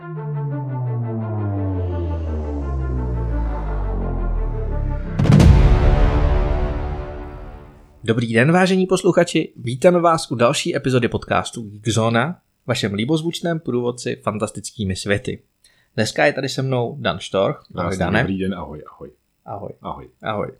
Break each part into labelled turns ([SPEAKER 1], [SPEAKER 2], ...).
[SPEAKER 1] Dobrý den, vážení posluchači, vítáme vás u další epizody podcastu Geekzona, vašem líbozvučném průvodci fantastickými světy. Dneska je tady se mnou Dan Štorch.
[SPEAKER 2] Ahoj, Dane. Dobrý den, ahoj, ahoj.
[SPEAKER 1] Ahoj.
[SPEAKER 2] Ahoj.
[SPEAKER 1] Ahoj.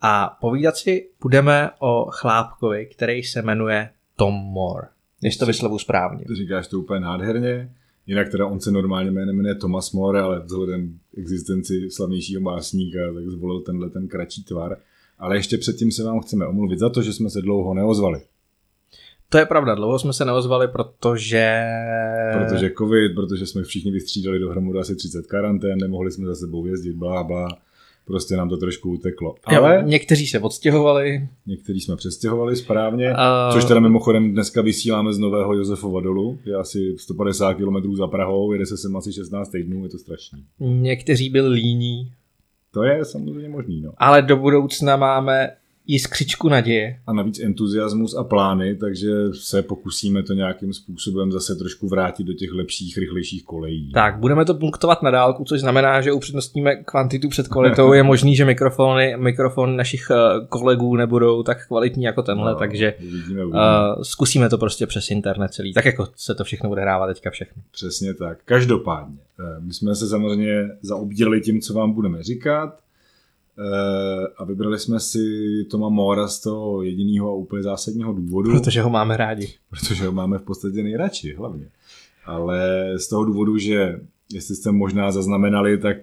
[SPEAKER 1] A povídat si budeme o chlápkovi, který se jmenuje Tom Moore. Než to vyslovu správně.
[SPEAKER 2] Ty říkáš to úplně nádherně. Jinak teda on se normálně jménem jmenuje Thomas More, ale vzhledem k existenci slavnějšího básníka, tak zvolil tenhle ten kratší tvar. Ale ještě předtím se vám chceme omluvit za to, že jsme se dlouho neozvali.
[SPEAKER 1] To je pravda, dlouho jsme se neozvali, protože...
[SPEAKER 2] Protože covid, protože jsme všichni vystřídali dohromady asi 30 karantén, nemohli jsme za sebou jezdit, blá, blá. Prostě nám to trošku uteklo.
[SPEAKER 1] Ale jo, někteří se odstěhovali.
[SPEAKER 2] Někteří jsme přestěhovali správně, uh... což teda mimochodem dneska vysíláme z Nového Josefova dolu. Je asi 150 km za Prahou, jede se sem asi 16 týdnů, je to strašný.
[SPEAKER 1] Někteří byli líní.
[SPEAKER 2] To je samozřejmě možný, no.
[SPEAKER 1] Ale do budoucna máme jiskřičku naděje.
[SPEAKER 2] A navíc entuziasmus a plány, takže se pokusíme to nějakým způsobem zase trošku vrátit do těch lepších, rychlejších kolejí.
[SPEAKER 1] Tak, budeme to punktovat na dálku, což znamená, že upřednostníme kvantitu před kvalitou. Je možný, že mikrofony, mikrofony našich eh, kolegů nebudou tak kvalitní jako tenhle, no, takže uvidíme, uvidíme. Uh, zkusíme to prostě přes internet celý, tak jako se to všechno bude hrávat teďka všechno.
[SPEAKER 2] Přesně tak. Každopádně, eh, my jsme se samozřejmě zaobděli tím, co vám budeme říkat a vybrali jsme si Toma Mora z toho jediného a úplně zásadního důvodu.
[SPEAKER 1] Protože ho máme rádi.
[SPEAKER 2] Protože ho máme v podstatě nejradši, hlavně. Ale z toho důvodu, že jestli jste možná zaznamenali, tak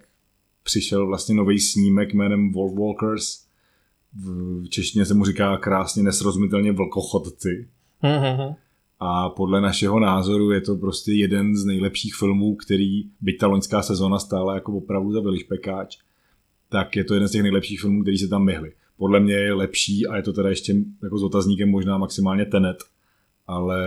[SPEAKER 2] přišel vlastně nový snímek jménem Wolf Walkers. V češtině se mu říká krásně nesrozumitelně vlkochodci. Mm-hmm. A podle našeho názoru je to prostě jeden z nejlepších filmů, který, byť ta loňská sezóna stála jako opravdu za velišpekáč, tak je to jeden z těch nejlepších filmů, který se tam myhli. Podle mě je lepší a je to teda ještě jako s otazníkem možná maximálně Tenet, ale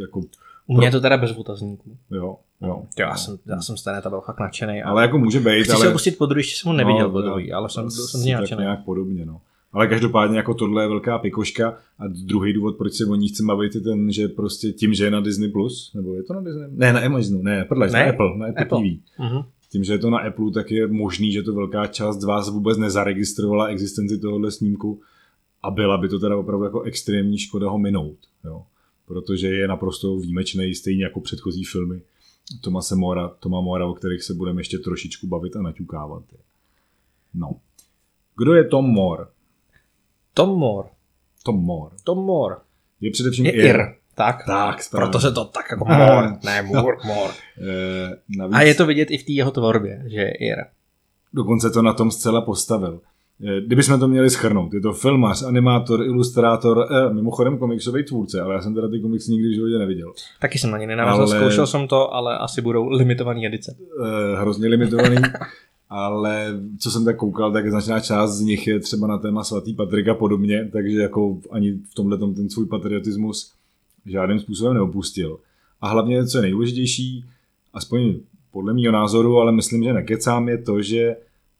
[SPEAKER 2] jako...
[SPEAKER 1] U mě je to teda bez otazníků.
[SPEAKER 2] Jo, jo.
[SPEAKER 1] Já jsem, já jsem z Teneta byl fakt nadšený.
[SPEAKER 2] Ale jako může být,
[SPEAKER 1] Chci
[SPEAKER 2] ale...
[SPEAKER 1] se pustit po druhý, ještě jsem ho neviděl no, po druhý, ale jsem, byl jsem z něj nadšený.
[SPEAKER 2] nějak podobně, no. Ale každopádně jako tohle je velká pikoška a druhý důvod, proč se o ní chci bavit, je ten, že prostě tím, že je na Disney+, Plus, nebo je to na Disney? Ne, na Amazonu, ne, prdle, ne, na Apple, na Apple, Apple. TV. Uh-huh tím, že je to na Apple, tak je možný, že to velká část z vás vůbec nezaregistrovala existenci tohohle snímku a byla by to teda opravdu jako extrémní škoda ho minout, jo. protože je naprosto výjimečný, stejně jako předchozí filmy Tomase Mora, Toma Mora, o kterých se budeme ještě trošičku bavit a naťukávat. No. Kdo je Tom Moore?
[SPEAKER 1] Tom Moore.
[SPEAKER 2] Tom Moore.
[SPEAKER 1] Tom Moore.
[SPEAKER 2] Je především
[SPEAKER 1] je Ir. Ir. Tak,
[SPEAKER 2] tak
[SPEAKER 1] správně. proto se to tak jako mor, ne mor, mor. E, navíc... A je to vidět i v té jeho tvorbě, že je Ir.
[SPEAKER 2] Dokonce to na tom zcela postavil. Eh, kdybychom to měli schrnout, je to filmař, animátor, ilustrátor, eh, mimochodem komiksový tvůrce, ale já jsem teda ty komiksy nikdy v životě neviděl.
[SPEAKER 1] Taky jsem na ně nenavazal, ale... zkoušel jsem to, ale asi budou limitované edice.
[SPEAKER 2] Eh, hrozně limitovaný, ale co jsem tak koukal, tak značná část z nich je třeba na téma svatý Patrika podobně, takže jako ani v tomhle ten svůj patriotismus žádným způsobem neopustil. A hlavně, co je nejdůležitější, aspoň podle mého názoru, ale myslím, že nekecám, je to, že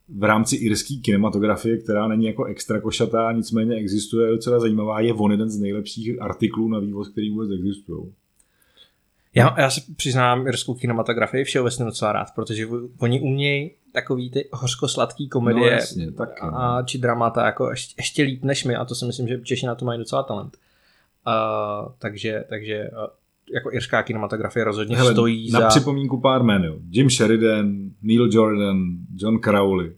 [SPEAKER 2] v rámci irské kinematografie, která není jako extra košatá, nicméně existuje, je docela zajímavá, je on jeden z nejlepších artiklů na vývoz, který vůbec existují.
[SPEAKER 1] Já, já se přiznám irskou kinematografii všeobecně docela rád, protože oni umějí takový ty hořko-sladký komedie
[SPEAKER 2] no, jasně, tak,
[SPEAKER 1] a, či dramata jako ještě, ještě líp než my a to si myslím, že Češi na to mají docela talent. Uh, takže, takže uh, jako irská kinematografie rozhodně Hele, stojí
[SPEAKER 2] na
[SPEAKER 1] za...
[SPEAKER 2] Na připomínku pár jmen. Jim Sheridan, Neil Jordan, John Crowley.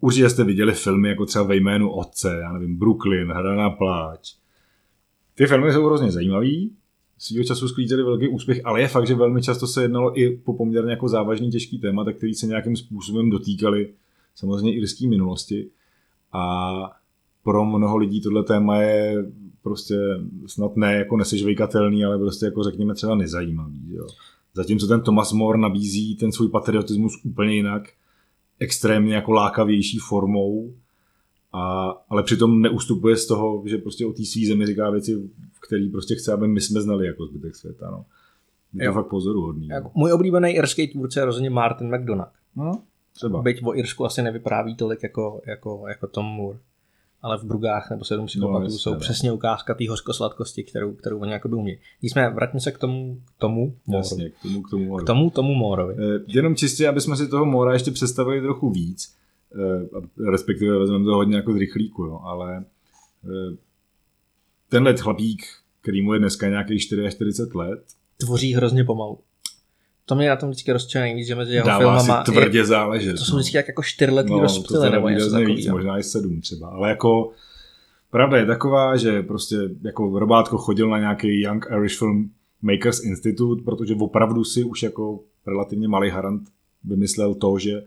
[SPEAKER 2] Určitě jste viděli filmy jako třeba ve jménu Otce, já nevím, Brooklyn, Hra na pláč. Ty filmy jsou hrozně zajímavý, svýho času sklízeli velký úspěch, ale je fakt, že velmi často se jednalo i po poměrně jako závažný těžký téma, který se nějakým způsobem dotýkali samozřejmě irské minulosti. A pro mnoho lidí tohle téma je prostě snad ne jako nesežvejkatelný, ale prostě jako řekněme třeba nezajímavý. Jo. Zatímco ten Thomas More nabízí ten svůj patriotismus úplně jinak, extrémně jako lákavější formou, a, ale přitom neustupuje z toho, že prostě o té svý zemi říká věci, které prostě chce, aby my jsme znali jako zbytek světa. No. Je to fakt pozoruhodný.
[SPEAKER 1] Jako, můj oblíbený irský tvůrce je rozhodně Martin McDonagh.
[SPEAKER 2] No, třeba.
[SPEAKER 1] Byť o Irsku asi nevypráví tolik jako, jako, jako Tom Moore. Ale v Brugách nebo Sedm psychopatů
[SPEAKER 2] No,
[SPEAKER 1] no, jsou
[SPEAKER 2] no.
[SPEAKER 1] přesně ukázka té hořkosladkosti, kterou, kterou oni jakoby umějí. Nicméně, vraťme se k tomu, k tomu.
[SPEAKER 2] Jasně, k tomu, k tomu.
[SPEAKER 1] k tomu, tomu Mórovi.
[SPEAKER 2] Eh, Jenom čistě, aby jsme si toho Mora ještě představili trochu víc, eh, respektive vezmeme to hodně jako z rychlíku, jo, ale eh, tenhle chlapík, který mu je dneska nějakých 44 let,
[SPEAKER 1] Tvoří hrozně pomalu. To mě na tom vždycky rozčiluje nejvíc, že mezi jeho
[SPEAKER 2] dává si
[SPEAKER 1] filmama
[SPEAKER 2] tvrdě
[SPEAKER 1] je,
[SPEAKER 2] záležet.
[SPEAKER 1] to jsou vždycky jak jako čtyřletý no, rozptyle nebo něco
[SPEAKER 2] výrazně víc,
[SPEAKER 1] takového.
[SPEAKER 2] možná i sedm třeba, ale jako pravda je taková, že prostě jako Robátko chodil na nějaký Young Irish Film Makers Institute, protože opravdu si už jako relativně malý harant vymyslel to, že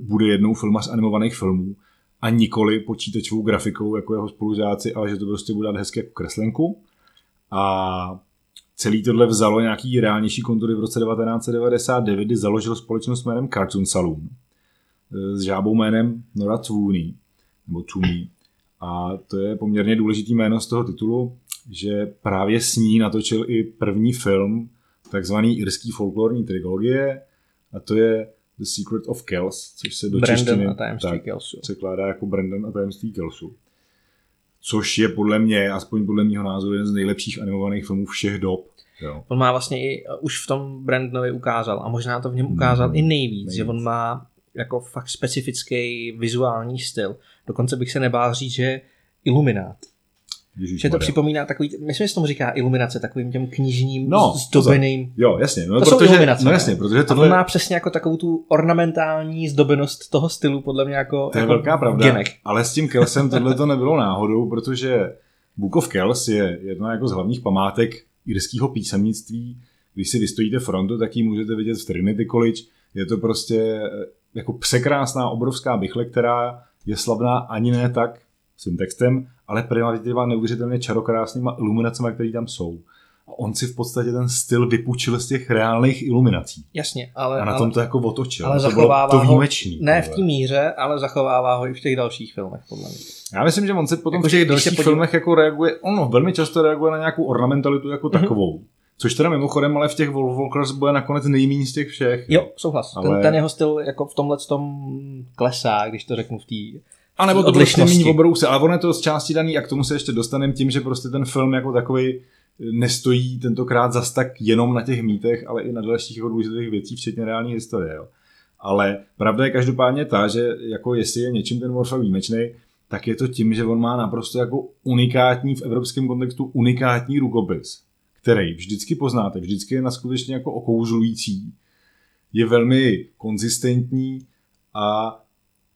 [SPEAKER 2] bude jednou filmař animovaných filmů a nikoli počítačovou grafikou jako jeho spolužáci, ale že to prostě bude dát hezky jako kreslenku. A celý tohle vzalo nějaký reálnější kontury v roce 1999, kdy založil společnost jménem Cartoon Saloon eh, s žábou jménem Nora Twoonie, nebo Twoonie. A to je poměrně důležitý jméno z toho titulu, že právě s ní natočil i první film takzvaný irský folklorní trilogie a to je The Secret of Kells, což se do
[SPEAKER 1] Brandon
[SPEAKER 2] češtiny
[SPEAKER 1] a tajemství
[SPEAKER 2] tak,
[SPEAKER 1] Kelsu.
[SPEAKER 2] překládá jako Brandon a tajemství Kellsu. Což je podle mě, aspoň podle mého názoru, jeden z nejlepších animovaných filmů všech dob. Jo.
[SPEAKER 1] On má vlastně i, už v tom Brandonovi ukázal a možná to v něm ukázal
[SPEAKER 2] Mm,
[SPEAKER 1] i nejvíc,
[SPEAKER 2] nejvíc.
[SPEAKER 1] že on má jako fakt specifický vizuální styl. Dokonce bych se nebál říct, že iluminát.
[SPEAKER 2] Ježíš
[SPEAKER 1] Že to připomíná takový, myslím, že se tomu říká iluminace, takovým těm knižním
[SPEAKER 2] No,
[SPEAKER 1] zdobeným.
[SPEAKER 2] Jo, jasně. No,
[SPEAKER 1] To jsou
[SPEAKER 2] protože,
[SPEAKER 1] iluminace,
[SPEAKER 2] no jasně, protože
[SPEAKER 1] A on
[SPEAKER 2] tohle,
[SPEAKER 1] má přesně jako takovou tu ornamentální zdobenost toho stylu, podle mě jako
[SPEAKER 2] to je
[SPEAKER 1] jako
[SPEAKER 2] velká pravda,
[SPEAKER 1] Genek.
[SPEAKER 2] ale s tím Kelsem tohle to nebylo náhodou, protože Book of Kells je jedna jako z hlavních památek irského písemnictví. Když si vystojíte frontu, tak ji můžete vidět v Trinity College. Je to prostě eh, jako překrásná obrovská bychle, která je slavná ani ne tak svým textem, ale primitivá neuvěřitelně čarokrásnýma iluminacemi, které tam jsou. A on si v podstatě ten styl vypůjčil z těch reálných iluminací.
[SPEAKER 1] Jasně, ale,
[SPEAKER 2] A na
[SPEAKER 1] ale,
[SPEAKER 2] tom to jako otočil.
[SPEAKER 1] ale
[SPEAKER 2] to bylo to
[SPEAKER 1] ho-
[SPEAKER 2] výjimečný.
[SPEAKER 1] ne v té míře, ale zachovává ho i v těch dalších filmech, podle mě.
[SPEAKER 2] Já myslím, že on se potom
[SPEAKER 1] Jako,
[SPEAKER 2] v těch dalších
[SPEAKER 1] podív-
[SPEAKER 2] filmech jako reaguje, ono velmi často reaguje na nějakou ornamentalitu jako
[SPEAKER 1] Mhm.
[SPEAKER 2] takovou. Což teda mimochodem, ale v těch Walkers bude nakonec nejméně z těch všech.
[SPEAKER 1] Jo, souhlas.
[SPEAKER 2] Ale-
[SPEAKER 1] Ten, ten jeho styl jako v tomhle tom klesá, když to řeknu v té
[SPEAKER 2] A nebo to prostě méně obrouse, ale ono je to z části daný a k tomu se ještě dostaneme tím, že prostě ten film jako takový nestojí tentokrát zas tak jenom na těch mýtech, ale i na dalších jako důležitých věcí, včetně reální historie. Jo. Ale pravda je každopádně ta, že jako jestli je něčím ten Morfa výjimečný, tak je to tím, že on má naprosto jako unikátní, v evropském kontextu unikátní rukopis, který vždycky poznáte, vždycky je na skutečně jako okouzlující, je velmi konzistentní a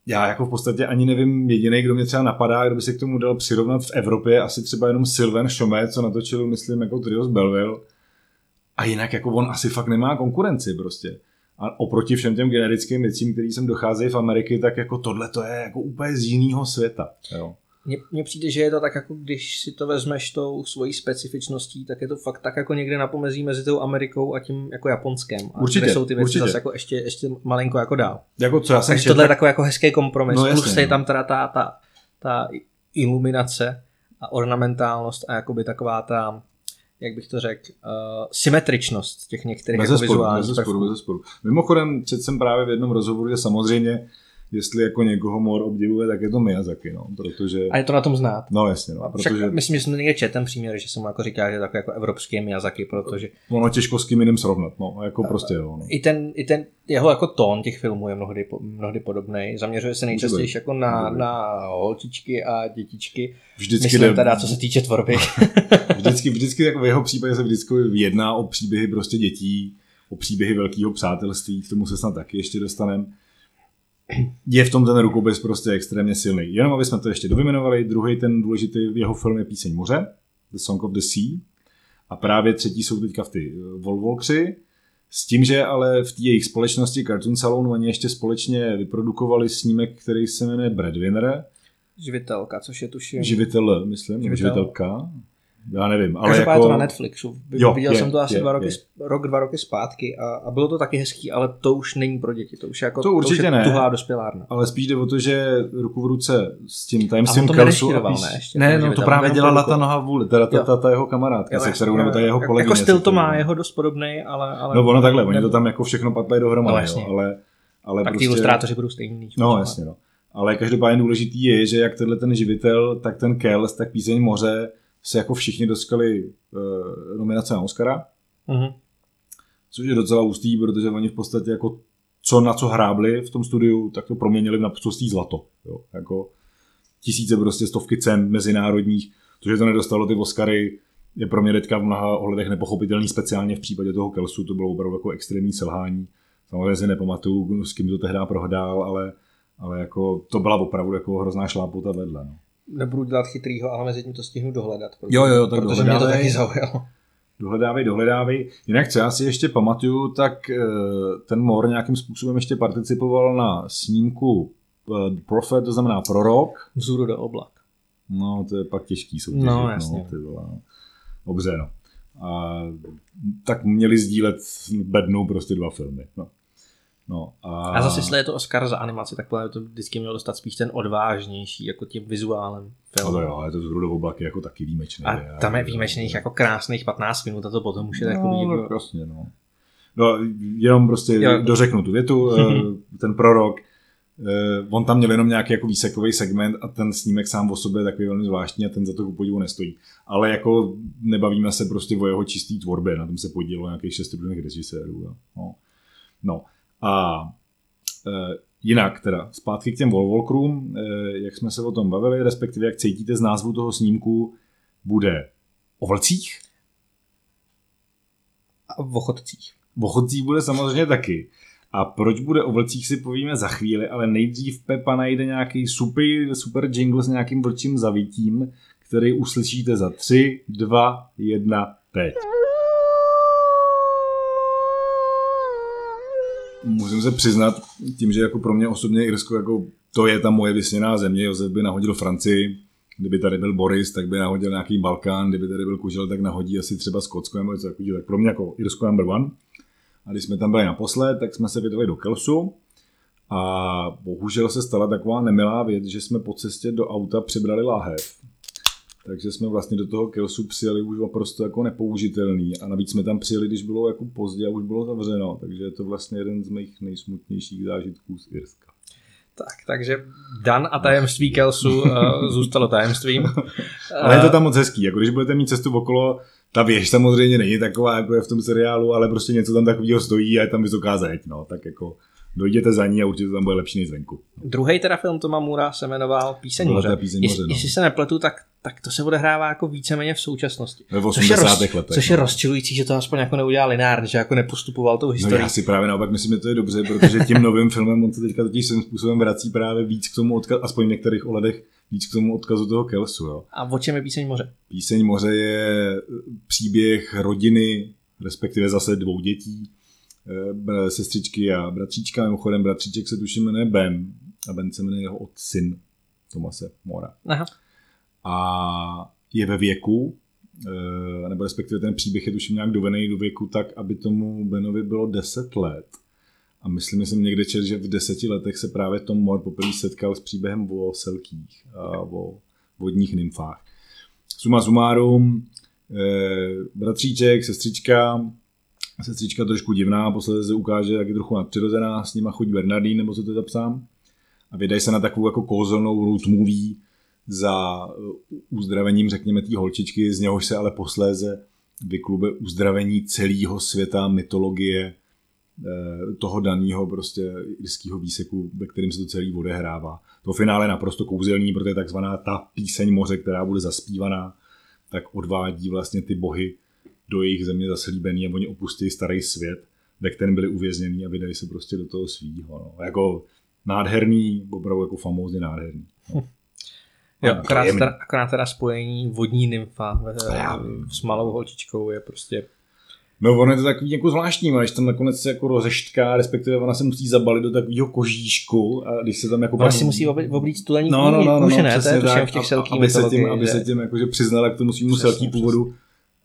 [SPEAKER 2] já jako v podstatě ani nevím jediný, kdo mě třeba napadá, kdo by se k tomu dal přirovnat v Evropě, asi třeba jenom Sylvain Chomet, co natočil, myslím, jako Trios Belleville. A jinak jako on asi fakt nemá konkurenci prostě. A oproti všem těm generickým věcím, který sem docházejí v Ameriky, tak jako tohle to je jako úplně z jiného světa. Jo.
[SPEAKER 1] Mně, mně přijde, že je to tak, jako když si to vezmeš tou svojí specifičností, tak je to fakt tak jako někde na pomezí mezi tou Amerikou a tím jako Japonskem. A
[SPEAKER 2] Určitě,
[SPEAKER 1] jsou ty věci
[SPEAKER 2] určitě.
[SPEAKER 1] zase jako ještě, ještě malinko jako dál.
[SPEAKER 2] Jako co já jsem
[SPEAKER 1] Takže
[SPEAKER 2] četl,
[SPEAKER 1] tohle je takový jako hezký kompromis.
[SPEAKER 2] No jasně,
[SPEAKER 1] Plus je
[SPEAKER 2] no.
[SPEAKER 1] tam teda ta, ta, ta iluminace a ornamentálnost a jakoby taková ta, jak bych to řekl, uh, symetričnost těch některých
[SPEAKER 2] Bez
[SPEAKER 1] jako vizuálních
[SPEAKER 2] bez zesporu,
[SPEAKER 1] prvků.
[SPEAKER 2] bez zesporu. Mimochodem, četl jsem právě v jednom rozhovoru, že samozřejmě, jestli jako někoho mor obdivuje, tak je to Miyazaki, no, protože...
[SPEAKER 1] A je to na tom znát.
[SPEAKER 2] No jasně, no,
[SPEAKER 1] A Však
[SPEAKER 2] protože
[SPEAKER 1] myslím, že jsem někde četl ten příměr, že se mu jako říká, že je takový jako evropský Miyazaki, protože
[SPEAKER 2] ono těžko s kým jiným srovnat, no, jako prostě jo, no.
[SPEAKER 1] i ten, i ten jeho jako tón těch filmů je mnohdy, mnohdy podobný. Zaměřuje se nejčastěji jako na,
[SPEAKER 2] Může
[SPEAKER 1] na holčičky a dětičky.
[SPEAKER 2] Vždycky,
[SPEAKER 1] Myslím
[SPEAKER 2] jde,
[SPEAKER 1] teda, co se týče tvorby.
[SPEAKER 2] vždycky, vždycky jako v jeho případě se vždycky jedná o příběhy prostě dětí, o příběhy velkého přátelství, k tomu se snad taky ještě dostaneme. Je v tom ten rukopis prostě extrémně silný. Jenom aby jsme to ještě dovymenovali, druhý ten důležitý jeho film je Píseň moře, The Song of the Sea. A právě třetí jsou teďka v ty Volvolkři. S tím, že ale v té jejich společnosti Cartoon Saloon oni ještě společně vyprodukovali snímek, který se jmenuje Breadwinner,
[SPEAKER 1] Živitelka, což je tuším.
[SPEAKER 2] živitel, myslím,
[SPEAKER 1] Živitel.
[SPEAKER 2] živitelka. Já nevím, ale
[SPEAKER 1] Každopádně
[SPEAKER 2] jako...
[SPEAKER 1] to na Netflixu.
[SPEAKER 2] Jo,
[SPEAKER 1] Viděl
[SPEAKER 2] je,
[SPEAKER 1] jsem to asi
[SPEAKER 2] je,
[SPEAKER 1] dva roky,
[SPEAKER 2] je.
[SPEAKER 1] rok, dva roky zpátky a, a, bylo to taky hezký, ale to už není pro děti. To už je jako
[SPEAKER 2] To určitě
[SPEAKER 1] už je
[SPEAKER 2] ne.
[SPEAKER 1] tuhá dospělárna.
[SPEAKER 2] Ale spíš jde o to, že ruku v ruce s tím
[SPEAKER 1] A
[SPEAKER 2] tajemstvím
[SPEAKER 1] to
[SPEAKER 2] Kelsu píš...
[SPEAKER 1] ne, ještě,
[SPEAKER 2] ne, no to právě dělala ta noha vůle, teda ta, ta, ta jeho kamarádka, se kterou, nebo ta jeho
[SPEAKER 1] jako-
[SPEAKER 2] kolegyně.
[SPEAKER 1] Jako styl to má jeho dost podobný, ale... ale
[SPEAKER 2] No ono takhle, oni to tam jako všechno patlají dohromady,
[SPEAKER 1] No,
[SPEAKER 2] ale, ale
[SPEAKER 1] Tak ty
[SPEAKER 2] prostě...
[SPEAKER 1] ilustrátoři budou stejný.
[SPEAKER 2] No jasně, no. Ale každopádně důležitý je, že jak tenhle ten živitel, tak ten Kells, tak píseň moře se jako všichni dostali uh, nominace na Oscara. Mm-hmm. Což je docela ústý, protože oni v podstatě jako co na co hrábli v tom studiu, tak to proměnili v naprostý zlato. Jo. Jako tisíce prostě stovky cen mezinárodních, což to nedostalo ty Oscary, je pro mě teďka v mnoha ohledech nepochopitelný, speciálně v případě toho Kelsu, to bylo opravdu jako extrémní selhání. Samozřejmě si nepamatuju, s kým to tehdy prohdál, ale, ale jako to byla opravdu jako hrozná šlápota vedle. No.
[SPEAKER 1] Nebudu dělat chytrýho, ale mezi tím to stihnu dohledat.
[SPEAKER 2] Protože, jo, jo, tak
[SPEAKER 1] protože mě to taky zaujalo.
[SPEAKER 2] Dohledávej, dohledávej. Jinak, co já si ještě pamatuju, tak eh, ten Mor nějakým způsobem ještě participoval na snímku eh, Prophet, to znamená prorok.
[SPEAKER 1] Vzůru do oblak.
[SPEAKER 2] No, to je pak těžký soutěž.
[SPEAKER 1] No, jasně. No,
[SPEAKER 2] ty vole. No. Dobře, no. A, tak měli sdílet bednou prostě dva filmy. No.
[SPEAKER 1] No, a... a zase, jestli je to Oscar za animaci, tak to vždycky měl dostat spíš ten odvážnější, jako tím vizuálem.
[SPEAKER 2] Film. No to jo, ale to z do oblaky jako taky výjimečný.
[SPEAKER 1] A tam je výjimečných jako krásných 15 minut a to potom už je no, takový...
[SPEAKER 2] No, jako... jasně, no. No, jenom prostě jo. dořeknu tu větu, eh, ten prorok, eh, on tam měl jenom nějaký jako výsekový segment a ten snímek sám o sobě je takový velmi zvláštní a ten za to ku podivu nestojí. Ale jako nebavíme se prostě o jeho čistý tvorbě, na tom se podílelo nějakých šest různých režisérů. No. no. A e, jinak teda, zpátky k těm Volvolkrům, e, jak jsme se o tom bavili, respektive jak cítíte z názvu toho snímku, bude o vlcích?
[SPEAKER 1] A o chodcích.
[SPEAKER 2] O chodcích bude samozřejmě taky. A proč bude o vlcích si povíme za chvíli, ale nejdřív Pepa najde nějaký super, super jingle s nějakým vlčím zavítím, který uslyšíte za 3, 2, 1, teď. Musím se přiznat, tím, že jako pro mě osobně Irsko, jako to je ta moje vysněná země, Josef by nahodil Francii, kdyby tady byl Boris, tak by nahodil nějaký Balkán, kdyby tady byl Kužel, tak nahodí asi třeba Skotsko nebo něco takového. Tak pro mě jako Irsko number one. A když jsme tam byli naposled, tak jsme se vydali do Kelsu a bohužel se stala taková nemilá věc, že jsme po cestě do auta přibrali láhev takže jsme vlastně do toho Kelsu přijeli už naprosto jako nepoužitelný a navíc jsme tam přijeli, když bylo jako pozdě a už bylo zavřeno, takže je to vlastně jeden z mých nejsmutnějších zážitků z Irska.
[SPEAKER 1] Tak, takže Dan a tajemství Kelsu uh, zůstalo tajemstvím.
[SPEAKER 2] ale je to tam moc hezký, jako když budete mít cestu okolo, ta věž samozřejmě není taková, jako je v tom seriálu, ale prostě něco tam takového stojí a je tam vysoká zeď, no, tak jako dojděte za ní a určitě tam bude lepší než zvenku.
[SPEAKER 1] Druhý teda film Toma Mura se jmenoval Píseň moře.
[SPEAKER 2] Píseň moře no.
[SPEAKER 1] Jestli se nepletu, tak tak to se odehrává jako víceméně v současnosti.
[SPEAKER 2] Ve 80. Což je, roz, letech.
[SPEAKER 1] Což je no. rozčilující, že to aspoň jako neudělal lineárně, že jako nepostupoval tou historií.
[SPEAKER 2] No já si právě naopak myslím, že to je dobře, protože tím novým filmem on se teďka totiž svým způsobem vrací právě víc k tomu odkazu, aspoň v některých ohledech, víc k tomu odkazu toho Kelsu. Jo.
[SPEAKER 1] A o čem je Píseň moře?
[SPEAKER 2] Píseň moře je příběh rodiny, respektive zase dvou dětí, sestřičky a bratříčka. Mimochodem bratříček se tuším jmenuje Ben a Ben se jmenuje jeho syn Tomase Mora. Aha. A je ve věku, eh, nebo respektive ten příběh je tuším nějak dovený do věku tak, aby tomu Benovi bylo 10 let. A myslím, že jsem někde četl, že v deseti letech se právě Tom Moore poprvé setkal s příběhem o selkých a o vodních nymfách. Suma sumárum, eh, bratříček, sestřička, sestřička trošku divná, posledně se ukáže, jak je trochu nadpřirozená, s nima chodí Bernardín, nebo co to je zapsám. A vydají se na takovou jako kouzelnou root movie, za uh, uzdravením, řekněme, té holčičky, z něhož se ale posléze vyklube uzdravení celého světa, mytologie eh, toho daného prostě irského výseku, ve kterém se to celý odehrává. To finále je naprosto kouzelný, protože takzvaná ta píseň moře, která bude zaspívaná, tak odvádí vlastně ty bohy do jejich země zaslíbený a oni opustí starý svět, ve kterém byli uvězněni a vydají se prostě do toho svýho. No. Jako nádherný, opravdu jako famózně nádherný. No.
[SPEAKER 1] Jo, akorát, teda, akorát teda spojení vodní nymfa s malou holčičkou je prostě
[SPEAKER 2] No ono je to takový jako zvláštní, když tam nakonec se jako rozeštká, respektive ona se musí zabalit do takového kožíšku a když se tam jako...
[SPEAKER 1] Ona pak... si musí oblít stulení
[SPEAKER 2] no, no, no, no,
[SPEAKER 1] kůži,
[SPEAKER 2] no,
[SPEAKER 1] ne?
[SPEAKER 2] To je
[SPEAKER 1] tak, v těch selkých
[SPEAKER 2] aby, se tím, aby se tím jakože přiznala k tomu svýmu selký původu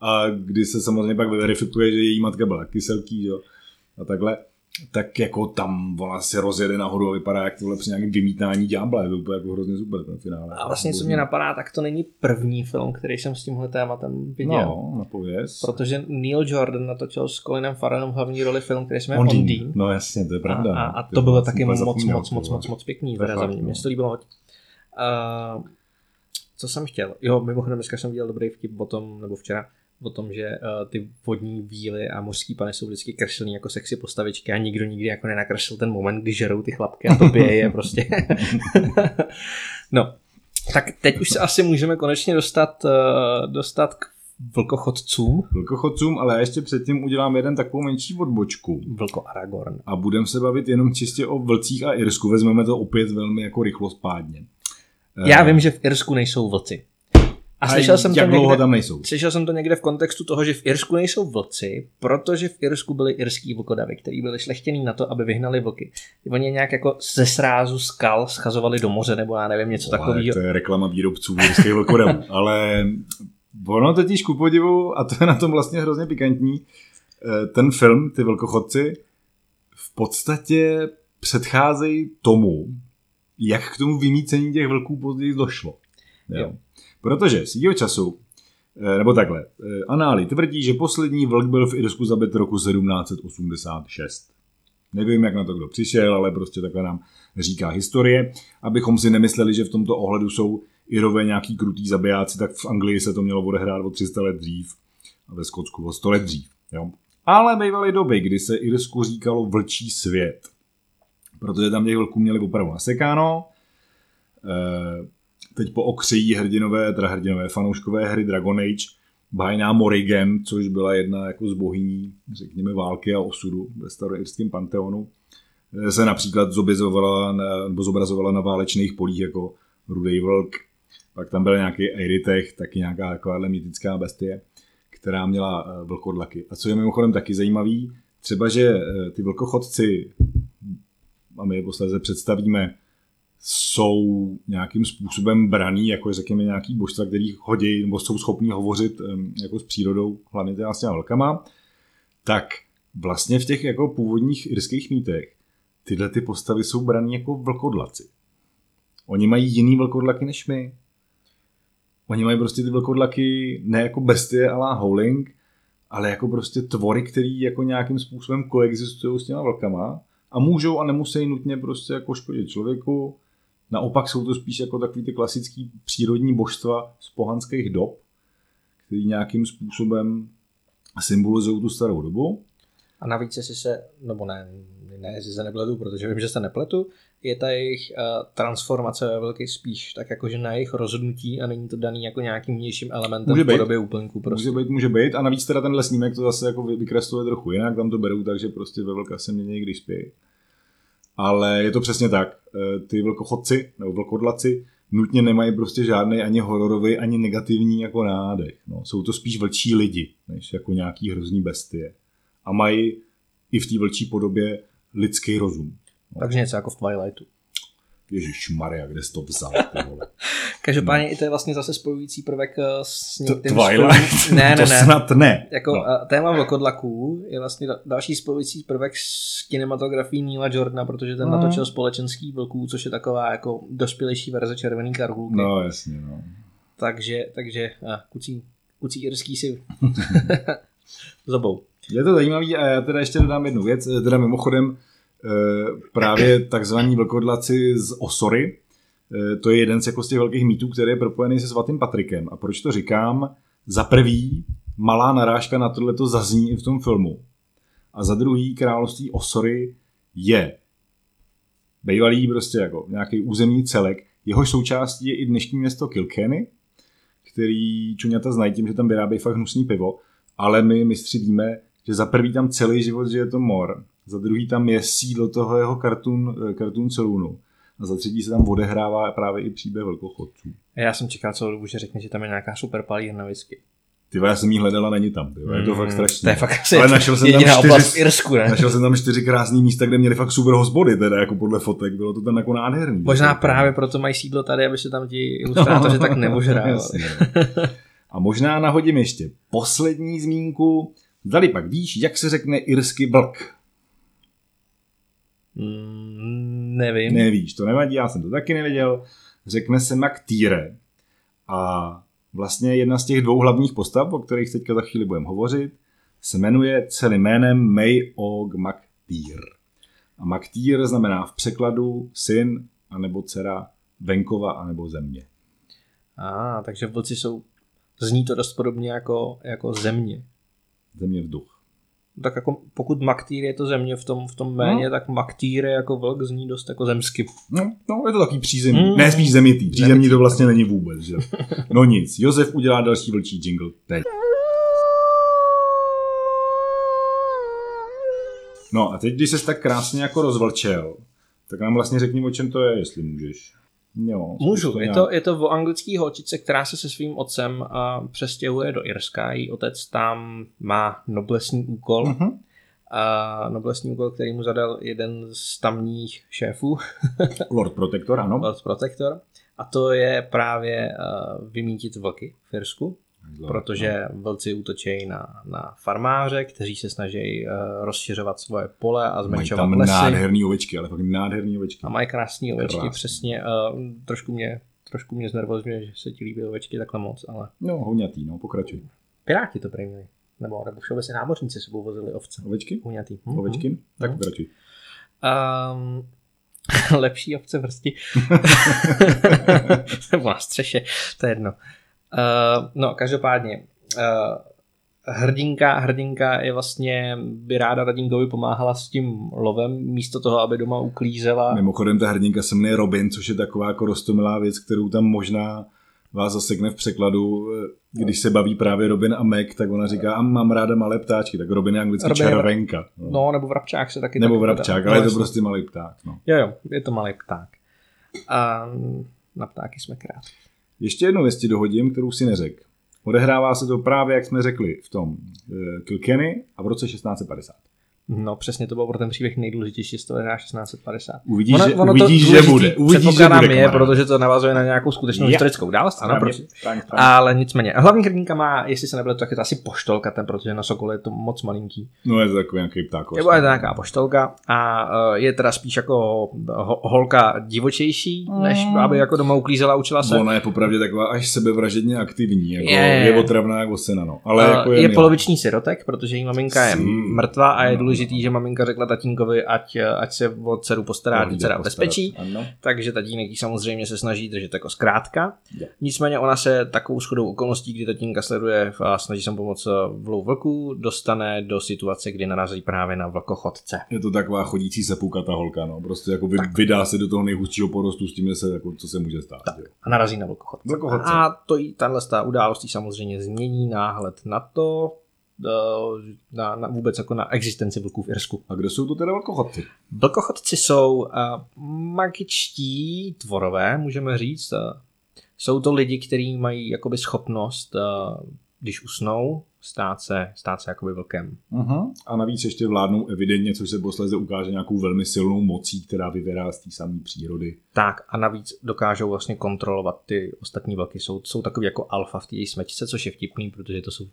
[SPEAKER 2] a kdy se samozřejmě pak verifikuje, že její matka byla taky selký, jo, a takhle. tak jako tam ona se rozjede nahoru a vypadá jak tohle při nějakém vymítání ďábla, je to úplně jako hrozně super ten finále.
[SPEAKER 1] A vlastně, co mě napadá, tak to není první film, který jsem s tímhle tématem viděl.
[SPEAKER 2] No, napověz.
[SPEAKER 1] Protože Neil Jordan natočil s Colinem Farrellem hlavní roli film, který se jmenuje Ondine.
[SPEAKER 2] No jasně, to je pravda.
[SPEAKER 1] A, a, a to bylo taky moc, moc, moc, moc, moc, moc pěkný, teda za mě, mě se to líbilo. Uh, co jsem chtěl? Jo, mimochodem dneska jsem viděl dobrý vtip o tom, nebo včera, o tom, že uh, ty vodní víly a mořský pany jsou vždycky kreslení jako sexy postavičky a nikdo nikdy jako nenakreslil ten moment, kdy žerou ty chlapky a to bije je prostě. no, tak teď už se asi můžeme konečně dostat, uh, dostat k vlkochodcům.
[SPEAKER 2] Vlkochodcům, ale já ještě předtím udělám jeden takovou menší odbočku.
[SPEAKER 1] Vlko Aragorn.
[SPEAKER 2] A budeme se bavit jenom čistě o vlcích a Irsku. Vezmeme to opět velmi jako rychlospádně.
[SPEAKER 1] Já vím, že v Irsku nejsou vlci. A slyšel jsem,
[SPEAKER 2] jak
[SPEAKER 1] to
[SPEAKER 2] dlouho
[SPEAKER 1] někde,
[SPEAKER 2] tam nejsou?
[SPEAKER 1] slyšel jsem to někde v kontextu toho, že v Irsku nejsou vlci, protože v Irsku byli irský vlkodavy, který byli šlechtěný na to, aby vyhnali vlky. Oni je nějak jako ze srázu skal schazovali do moře, nebo já nevím, něco takového.
[SPEAKER 2] To je reklama výrobců irských vlkodavů. Ale ono totiž ku podivu, a to je na tom vlastně hrozně pikantní, eh, ten film, ty velkochodci, v podstatě předcházejí tomu, jak k tomu vymícení těch vlků později došlo. Jo. Jo. Protože svýho času, eh, nebo takhle, eh, anály tvrdí, že poslední vlk byl v Irsku zabit roku 1786. Nevím, jak na to kdo přišel, ale prostě takhle nám říká historie. Abychom si nemysleli, že v tomto ohledu jsou Irové nějaký krutý zabijáci, tak v Anglii se to mělo odehrát o 300 let dřív a ve Skotsku o 100 let dřív. Jo? Ale bývaly doby, kdy se Irsku říkalo vlčí svět. Protože tam těch vlků měli opravdu nasekáno. E, teď po okřejí hrdinové, teda hrdinové fanouškové hry Dragon Age, bajná Morrigan, což byla jedna jako z bohyní, řekněme, války a osudu ve staroirském panteonu, eh, se například zobrazovala na, nebo zobrazovala na válečných polích jako Rudej vlk. Pak tam byl nějaký Eiritech, taky nějaká takováhle mýtická bestie, která měla eh, vlkodlaky. A co je mimochodem taky zajímavý, třeba, že eh, ty vlkochodci, a my je posledně představíme, jsou nějakým způsobem braný, jako řekněme nějaký božstva, který hodí nebo jsou schopní hovořit jako s přírodou, hlavně teda s těma velkama, tak vlastně v těch jako původních irských mýtech tyhle ty postavy jsou braný jako vlkodlaci. Oni mají jiný vlkodlaky než my. Oni mají prostě ty vlkodlaky ne jako bestie a Howling, ale jako prostě tvory, který jako nějakým způsobem koexistují s těma vlkama a můžou a nemusí nutně prostě jako škodit člověku, Naopak jsou to spíš jako takový ty klasický přírodní božstva z pohanských dob, který nějakým způsobem symbolizují tu starou dobu.
[SPEAKER 1] A navíc, jestli se, nebo ne, ne, jestli se nepletu, protože vím, že se nepletu, je ta jejich uh, transformace ve velký spíš tak jakože na jejich rozhodnutí a není to daný jako nějakým vnějším elementem může v podobě úplňku.
[SPEAKER 2] Prostě. Může být, může být a navíc teda ten snímek to zase jako vykresluje trochu jinak, tam to berou tak, že prostě ve velká se mění, když spějí. Ale je to přesně tak. E, ty vlkochodci nebo vlkodlaci nutně nemají prostě žádný ani hororový, ani negativní jako nádech. No. Jsou to spíš vlčí lidi, než jako nějaký hrozný bestie. A mají i v té vlčí podobě lidský rozum.
[SPEAKER 1] No. Takže něco jako v Twilightu.
[SPEAKER 2] Ježíš Maria, kde jsi to vzal?
[SPEAKER 1] Každopádně no. i to je vlastně zase spojující prvek eh, s
[SPEAKER 2] některým Twilight?
[SPEAKER 1] Ne, ne,
[SPEAKER 2] to
[SPEAKER 1] ne.
[SPEAKER 2] snad ne.
[SPEAKER 1] Jako no. Téma vlkodlaků je vlastně další spojující prvek s kinematografií Neila Jordana, protože ten no. natočil společenský vlků, což je taková jako dospělejší verze červený karhulky.
[SPEAKER 2] No, jasně, no.
[SPEAKER 1] Takže, takže kucí, kucí irský si zobou.
[SPEAKER 2] Je to zajímavý a já teda ještě dodám jednu věc, eh, teda mimochodem právě takzvaní vlkodlaci z Osory. Eh, to je jeden z, jako z těch velkých mýtů, který je propojený se svatým Patrikem. A proč to říkám? Za prvý, malá narážka na tohle to zazní i v tom filmu. A za druhý, království Osory je bývalý prostě jako nějaký územní celek. Jehož součástí je i dnešní město Kilkenny, který čuňata znají tím, že tam vyrábějí fakt hnusný pivo, ale my mistři víme, že za prvý tam celý život že je to mor za druhý tam je sídlo toho jeho cartoon, eh, cartoon saloonu a za třetí se tam odehrává právě i příběh velkochodců.
[SPEAKER 1] Já jsem čekal celou dobu, že řekne, že tam je nějaká super palírna whisky.
[SPEAKER 2] Ty já jsem jí hledala, není tam, ty je to mm, fakt strašné.
[SPEAKER 1] To je fakt asi
[SPEAKER 2] Ale našel jsem tam čtyři,
[SPEAKER 1] v Irsku, ne?
[SPEAKER 2] Našel jsem tam čtyři krásné místa, kde měli fakt super hospody, teda jako podle fotek, bylo to tam jako nádherný.
[SPEAKER 1] Možná právě proto mají sídlo tady, aby se tam ti ilustrátoři tak neožrávali.
[SPEAKER 2] A možná nahodím ještě poslední zmínku. Zdali pak víš, jak se řekne irsky blk?
[SPEAKER 1] Mm, nevím.
[SPEAKER 2] Nevíš, to nevadí, já jsem to taky nevěděl. Řekne se Maktýre. A vlastně jedna z těch dvou hlavních postav, o kterých teďka za chvíli budeme hovořit, se jmenuje celým jménem May Og Maktýr. A Maktýr znamená v překladu syn anebo dcera venkova anebo země.
[SPEAKER 1] A, takže vlci jsou, zní to dost podobně jako, jako země.
[SPEAKER 2] Země vzduch.
[SPEAKER 1] Tak jako pokud maktýr je to země v tom, v tom méně, no. tak maktýr je jako vlk zní dost jako zemsky.
[SPEAKER 2] No, no je to takový přízemní. Mm. Ne, spíš zemitý. Přízemní zemitý. to vlastně není vůbec. Že? No nic, Josef udělá další vlčí jingle teď. No a teď, když jsi tak krásně jako rozvlčel, tak nám vlastně řekni, o čem to je, jestli můžeš. Jo,
[SPEAKER 1] Můžu, to je to, je to o anglický holčice, která se se svým otcem uh, přestěhuje do Irska. Její otec tam má noblesní úkol. Uh-huh. A noblesní úkol, který mu zadal jeden z tamních šéfů.
[SPEAKER 2] Lord Protector, ano.
[SPEAKER 1] Lord Protector. A to je právě uh, vymítit vlky v Irsku. Protože no. vlci útočí na, na farmáře, kteří se snaží uh, rozšiřovat svoje pole a zmenšovat
[SPEAKER 2] mají tam lesy. nádherný ovečky, ale fakt nádherný ovečky.
[SPEAKER 1] A mají krásné ovečky, Krásný. přesně. Uh, trošku mě trošku mě znervozňuje, že se ti líbí ovečky takhle moc, ale...
[SPEAKER 2] No, hoňatý, no, pokračuj.
[SPEAKER 1] Piráti to prý měli. Nebo, nebo všeobecně námořníci sebou vozili ovce.
[SPEAKER 2] Ovečky?
[SPEAKER 1] Hoňatý.
[SPEAKER 2] Mm-hmm. Ovečky? Tak mm-hmm. pokračuj.
[SPEAKER 1] Um, lepší ovce vrsti. nebo na střeše, to je jedno. Uh, no, každopádně, uh, hrdinka, hrdinka je vlastně, by ráda Radinkovi pomáhala s tím lovem, místo toho, aby doma uklízela.
[SPEAKER 2] Mimochodem ta hrdinka se jmenuje Robin, což je taková jako rostomilá věc, kterou tam možná vás zasekne v překladu, eh, když se baví právě Robin a Meg, tak ona říká, a mám ráda malé ptáčky, tak Robin je anglicky Robin červenka.
[SPEAKER 1] No. no. nebo vrabčák se taky
[SPEAKER 2] Nebo vrabčák, ale no, je to prostě malý pták. No.
[SPEAKER 1] Jo, jo, je to malý pták. A na ptáky jsme krátky.
[SPEAKER 2] Ještě jednu věc ti dohodím, kterou si neřekl. Odehrává se to právě, jak jsme řekli, v tom uh, Kilkenny a v roce 1650.
[SPEAKER 1] No přesně to bylo pro ten příběh nejdůležitější, to je 1650.
[SPEAKER 2] Uvidíš, ono, že, ono uvidíš, že bude. Uvidíš,
[SPEAKER 1] že bude je, protože to navazuje na nějakou skutečnou yeah. historickou událost. Ano, prosím. Ale nicméně, hlavní hrdinka má, jestli se nebude, tak je to asi poštolka, ten, protože na Sokole je to moc malinký.
[SPEAKER 2] No je to takový nějaký pták.
[SPEAKER 1] Je to nějaká poštolka a uh, je teda spíš jako ho, holka divočejší, mm. než aby jako doma uklízela, učila se.
[SPEAKER 2] Ona je popravdě taková až sebevražedně aktivní, jako je, je otravná jako sena, no. Ale
[SPEAKER 1] uh,
[SPEAKER 2] jako
[SPEAKER 1] je, je poloviční sirotek, protože její maminka je mrtvá a je důležitý důležitý, že maminka řekla tatínkovi, ať, ať se o dceru postará, ať dcera bezpečí. Ano. Takže tatínek ji samozřejmě se snaží držet jako zkrátka. Je. Nicméně ona se takovou schodou okolností, kdy tatínka sleduje a snaží se pomoct vlou vlku, dostane do situace, kdy narazí právě na vlkochodce.
[SPEAKER 2] Je to taková chodící ta holka, no. Prostě jako vy, vydá se do toho nejhustšího porostu s tím, že se, jako, co se může stát. Tak.
[SPEAKER 1] A narazí na vlkochodce.
[SPEAKER 2] vlkochodce.
[SPEAKER 1] A to jí tahle událost samozřejmě změní náhled na to, Eh, na, na vůbec jako na existenci vlků v Irsku.
[SPEAKER 2] A kde jsou to teda vlkochodci?
[SPEAKER 1] Vlkochodci jsou uh, magičtí tvorové, můžeme říct. Uh, jsou to lidi, kteří mají jakoby schopnost, uh, když usnou, stát se, stát se jakoby vlkem.
[SPEAKER 2] Uh-huh. A navíc ještě vládnou evidentně, což se posledně ukáže nějakou velmi silnou mocí, která vyvěrá z té samé přírody.
[SPEAKER 1] Tak a navíc dokážou vlastně kontrolovat ty ostatní vlky. Jsou, jsou takový jako alfa v té smečce, což je vtipný, protože to jsou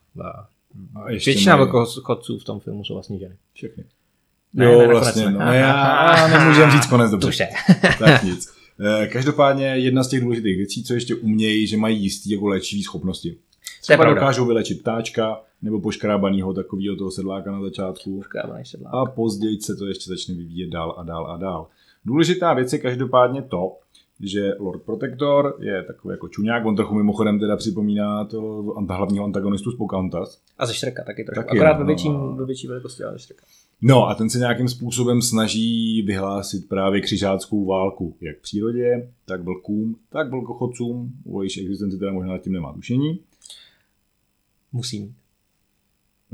[SPEAKER 1] uh, Většina velkochodců v tom filmu jsou vlastně ženy.
[SPEAKER 2] Všechny. Ne, jo, ne, vlastně, no, já nemůžem říct konec dobře.
[SPEAKER 1] Tuše.
[SPEAKER 2] tak nic. Eh, každopádně jedna z těch důležitých věcí, co ještě umějí, že mají jistý jako léčivý schopnosti. Třeba dokážou vylečit ptáčka nebo poškrábanýho takového toho sedláka na začátku. A později se to ještě začne vyvíjet dál a dál a dál. Důležitá věc je každopádně to, že Lord Protector je takový jako čuňák, on trochu mimochodem teda připomíná to hlavního antagonistu z Pocahontas.
[SPEAKER 1] A ze Šreka taky trošku, taky, akorát no, ve, větším, no. ve větší velikosti, ale Šreka.
[SPEAKER 2] No a ten se nějakým způsobem snaží vyhlásit právě křižáckou válku, jak přírodě, tak vlkům, tak vlkochodcům, o jejich existenci teda možná tím nemá tušení.
[SPEAKER 1] Musí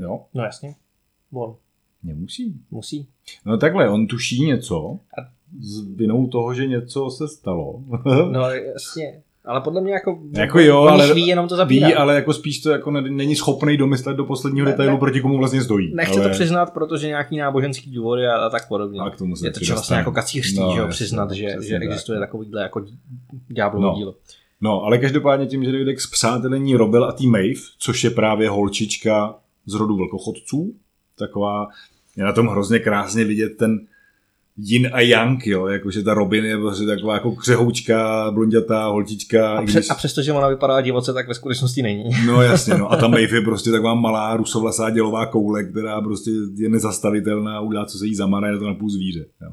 [SPEAKER 2] Jo?
[SPEAKER 1] No jasně. On.
[SPEAKER 2] Nemusí.
[SPEAKER 1] Musí.
[SPEAKER 2] No takhle, on tuší něco. A s vinou toho, že něco se stalo.
[SPEAKER 1] no jasně. Ale podle mě jako,
[SPEAKER 2] jako jo, ale
[SPEAKER 1] ví, jenom to zapírá.
[SPEAKER 2] Ví, ale jako spíš to jako není schopný domyslet do posledního ne, detailu, ne, proti komu vlastně stojí.
[SPEAKER 1] Nechce
[SPEAKER 2] ale...
[SPEAKER 1] to přiznat, protože nějaký náboženský důvody a, a tak podobně.
[SPEAKER 2] A k tomu se
[SPEAKER 1] je to třeba vlastně jako kacířství, no, že přiznat, no, že, že existuje tak. takovýhle jako ďáblovo no. dílo.
[SPEAKER 2] No, ale každopádně tím, že dojde k zpřátelení Robel a tý Maeve, což je právě holčička z rodu velkochodců, taková, je na tom hrozně krásně vidět ten yin a yang, jo, jakože ta Robin je prostě taková jako křehoučka, blondětá holčička.
[SPEAKER 1] A, pře- když... a přesto, že ona vypadá divoce, tak ve skutečnosti není.
[SPEAKER 2] No jasně, no. A ta Maeve je prostě taková malá rusovlasá dělová koule, která prostě je nezastavitelná a udělá, co se jí zamane, je to na půl zvíře. Jo.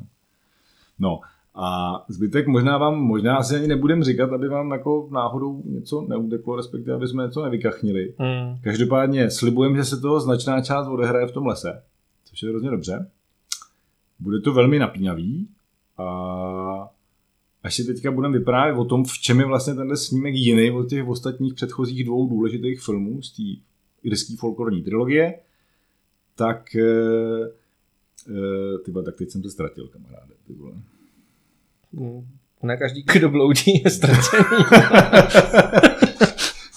[SPEAKER 2] No, a zbytek možná vám, možná asi ani nebudem říkat, aby vám jako náhodou něco neuteklo, respektive aby jsme něco nevykachnili. Mm. Každopádně slibujeme, že se toho značná část odehraje v tom lese, což je hrozně dobře. Bude to velmi napínavý a až si teďka budeme vyprávět o tom, v čem je vlastně tenhle snímek jiný od těch ostatních předchozích dvou důležitých filmů z té irské folklorní trilogie, tak e, e, tyba, tak teď jsem to ztratil, kamaráde. Ty vole.
[SPEAKER 1] Ne každý, kdo bloudí, je ztracený.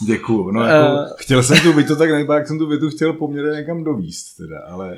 [SPEAKER 2] Děkuju. No, jako, uh, chtěl jsem tu, byť to tak nejde, jak jsem tu větu chtěl poměrně někam dovíst, teda, ale...